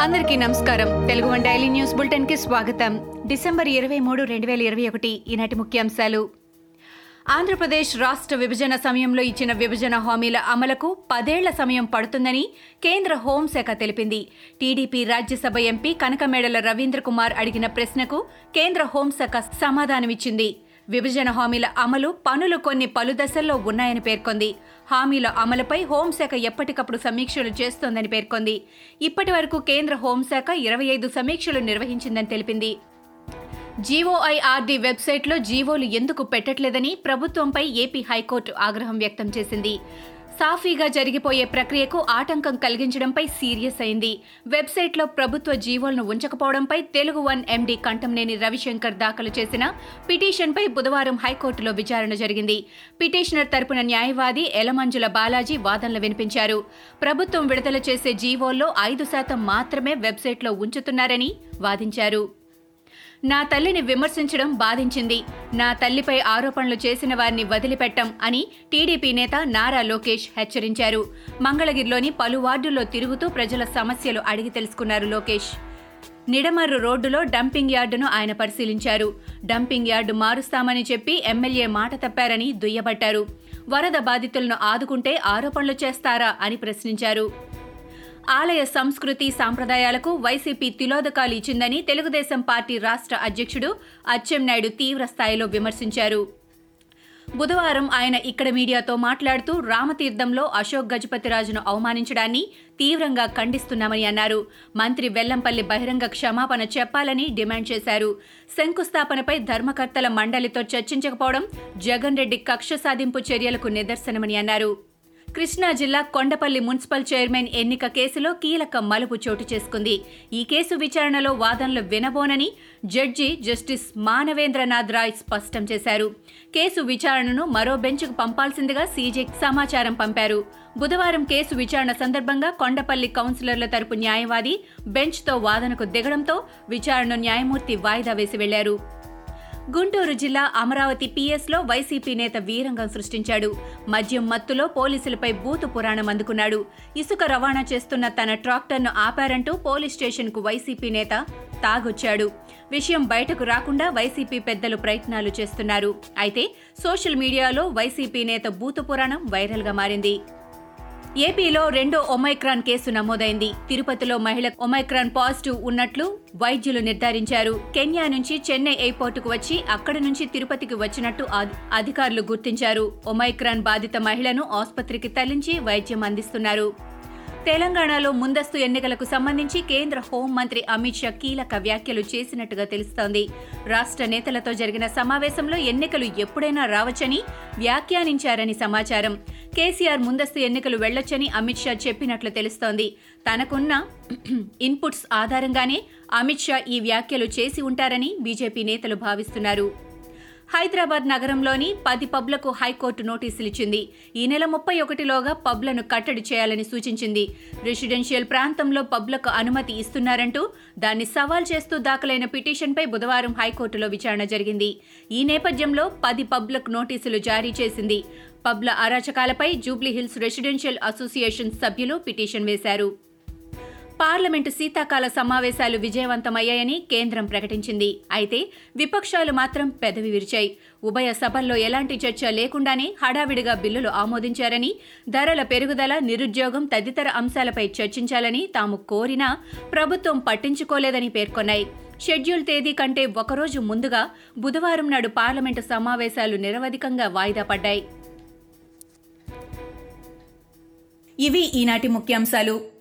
అందరికీ నమస్కారం. Telugu one daily news బులెటిన్కి స్వాగతం. డిసెంబర్ ఇరవై మూడు రెండు వేల ఇరవై ఒకటి ఈనాటి ముఖ్యాంశాలు. ఆంధ్రప్రదేశ్ రాష్ట్ర విభజన సమయంలో ఇచ్చిన విభజన హామీల అమలుకు పదేళ్ళ సమయం పడుతుందని కేంద్ర హోంశాఖ తెలిపింది. టీడీపీ రాజ్యసభ ఎంపీ కనకమేడల రవీంద్ర కుమార్ అడిగిన ప్రశ్నకు కేంద్ర హోంశాఖ సమాధానమిచ్చింది. విభజన హామీల అమలు పనులు కొన్ని పలు దశల్లో ఉన్నాయని పేర్కొంది. హామీల అమలుపై హోంశాఖ ఎప్పటికప్పుడు సమీక్షలు చేస్తోందని పేర్కొంది. ఇప్పటి వరకు కేంద్ర హోంశాఖ ఇరవై ఐదు సమీక్షలు నిర్వహించిందని తెలిపింది. జీఓఐఆర్డీ వెబ్సైట్లో జీవోలు ఎందుకు పెట్టట్లేదని ప్రభుత్వంపై ఏపీ హైకోర్టు ఆగ్రహం వ్యక్తం చేసింది. సాఫీగా జరిగిపోయే ప్రక్రియకు ఆటంకం కలిగించడంపై సీరియస్ అయింది. వెబ్సైట్లో ప్రభుత్వ జీవోలను ఉంచకపోవడంపై తెలుగు వన్ ఎండీ కంటంనేని రవిశంకర్ దాఖలు చేసిన పిటిషన్పై బుధవారం హైకోర్టులో విచారణ జరిగింది. పిటిషనర్ తరపున న్యాయవాది ఎలమంజుల బాలాజీ వాదనలు వినిపించారు. ప్రభుత్వం విడుదల చేసే జీవోల్లో ఐదు శాతం మాత్రమే వెబ్సైట్లో ఉంచుతున్నారని వాదించారు. నా తల్లిని విమర్శించడం బాధించింది. నా తల్లిపై ఆరోపణలు చేసిన వారిని వదిలిపెట్టం అని టీడీపీ నేత నారా లోకేష్ హెచ్చరించారు. మంగళగిరిలోని పలు వార్డుల్లో తిరుగుతూ ప్రజల సమస్యలు అడిగి తెలుసుకున్నారు లోకేష్. నిడమర్రు రోడ్డులో డంపింగ్ యార్డును ఆయన పరిశీలించారు. డంపింగ్ యార్డు మారుస్తామని చెప్పి ఎమ్మెల్యే మాట తప్పారని దుయ్యబట్టారు. వరద బాధితులను ఆదుకుంటే ఆరోపణలు చేస్తారా అని ప్రశ్నించారు. ఆలయ సంస్కృతి సాంప్రదాయాలకు వైసీపీ తిలోదకాలు ఇచ్చిందని తెలుగుదేశం పార్టీ రాష్ట్ర అధ్యక్షుడు అచ్చెన్నాయుడు తీవ్ర స్థాయిలో విమర్శించారు. బుధవారం ఆయన ఇక్కడ మీడియాతో మాట్లాడుతూ రామతీర్థంలో అశోక్ గజపతిరాజును అవమానించడాన్ని తీవ్రంగా ఖండిస్తున్నామని అన్నారు. మంత్రి వెల్లంపల్లి బహిరంగ క్షమాపణ చెప్పాలని డిమాండ్ చేశారు. శంకుస్థాపనపై ధర్మకర్తల మండలితో చర్చించకపోవడం జగన్ రెడ్డి కక్ష సాధింపు చర్యలకు నిదర్శనమని అన్నారు. కృష్ణా జిల్లా కొండపల్లి మున్సిపల్ చైర్మన్ ఎన్నిక కేసులో కీలక మలుపు చోటు చేసుకుంది. ఈ కేసు విచారణలో వాదనలు వినబోనని జడ్జి జస్టిస్ మానవేంద్రనాథ్ రాయ్ స్పష్టం చేశారు. కేసు విచారణను మరో బెంచ్కు పంపాల్సిందిగా సీజే సమాచారం పంపారు. బుధవారం కేసు విచారణ సందర్భంగా కొండపల్లి కౌన్సిలర్ల తరపు న్యాయవాది బెంచ్తో వాదనకు దిగడంతో విచారణను న్యాయమూర్తి వాయిదా వేసి వెళ్ళారు. గుంటూరు జిల్లా అమరావతి పిఎస్లో వైసీపీ నేత వీరంగం సృష్టించాడు. మద్యం మత్తులో పోలీసులపై బూతు పురాణం అందుకున్నాడు. ఇసుక రవాణా చేస్తున్న తన ట్రాక్టర్ను ఆపారంటూ పోలీస్ స్టేషన్కు వైసీపీ నేత తాగొచ్చాడు. విషయం బయటకు రాకుండా వైసీపీ పెద్దలు ప్రయత్నాలు చేస్తున్నారు. అయితే సోషల్ మీడియాలో వైసీపీ నేత బూతు పురాణం వైరల్గా మారింది. ఏపీలో రెండో ఒమైక్రాన్ కేసు నమోదైంది. తిరుపతిలో మహిళ ఒమైక్రాన్ పాజిటివ్ ఉన్నట్లు వైద్యులు నిర్ధారించారు. కెన్యా నుంచి చెన్నై ఎయిర్పోర్టుకు వచ్చి అక్కడి నుంచి తిరుపతికి వచ్చినట్టు అధికారులు గుర్తించారు. ఒమైక్రాన్ బాధిత మహిళను ఆసుపత్రికి తరలించి వైద్యం అందిస్తున్నారు. తెలంగాణలో ముందస్తు ఎన్నికలకు సంబంధించి కేంద్ర హోంమంత్రి అమిత్ షా కీలక వ్యాఖ్యలు చేసినట్టుగా తెలుస్తోంది. రాష్ట్ర నేతలతో జరిగిన సమావేశంలో ఎన్నికలు ఎప్పుడైనా రావచ్చని వ్యాఖ్యానించారని సమాచారం. కేసీఆర్ ముందస్తు ఎన్నికలు వెళ్ళొచ్చని అమిత్ షా చెప్పినట్లు తెలుస్తోంది. తనకున్న ఇన్పుట్స్ ఆధారంగానే అమిత్ షా ఈ వ్యాఖ్యలు చేసి ఉంటారని బీజేపీ నేతలు భావిస్తున్నారు. హైదరాబాద్ నగరంలోని పది పబ్లకు హైకోర్టు నోటీసులు ఇచ్చింది ఈ నెల ముప్పై ఒకటిలోగా పబ్లను కట్టడి చేయాలని సూచించింది. రెసిడెన్షియల్ ప్రాంతంలో పబ్లకు అనుమతి ఇస్తున్నారంటూ దాన్ని సవాల్ చేస్తూ దాఖలైన పిటిషన్పై బుధవారం హైకోర్టులో విచారణ జరిగింది. ఈ నేపథ్యంలో పది పబ్లకు నోటీసులు జారీ చేసింది. పబ్ల అరాచకాలపై జూబ్లీహిల్స్ రెసిడెన్షియల్ అసోసియేషన్ సభ్యులు పిటిషన్ వేశారు. పార్లమెంటు శీతాకాల సమావేశాలు విజయవంతమయ్యాయని కేంద్రం ప్రకటించింది. అయితే విపక్షాలు మాత్రం పెదవి విరిచాయి. ఉభయ సభల్లో ఎలాంటి చర్చ లేకుండానే హడావిడిగా బిల్లులు ఆమోదించారని ధరల పెరుగుదల నిరుద్యోగం తదితర అంశాలపై చర్చించాలని తాము కోరినా ప్రభుత్వం పట్టించుకోలేదని పేర్కొన్నాయి. షెడ్యూల్ తేదీ కంటే ఒకరోజు ముందుగా బుధవారం నాడు పార్లమెంటు సమావేశాలు నిరవధికంగా వాయిదా పడ్డాయి. ఇవి ఈనాటి ముఖ్యాంశాలు.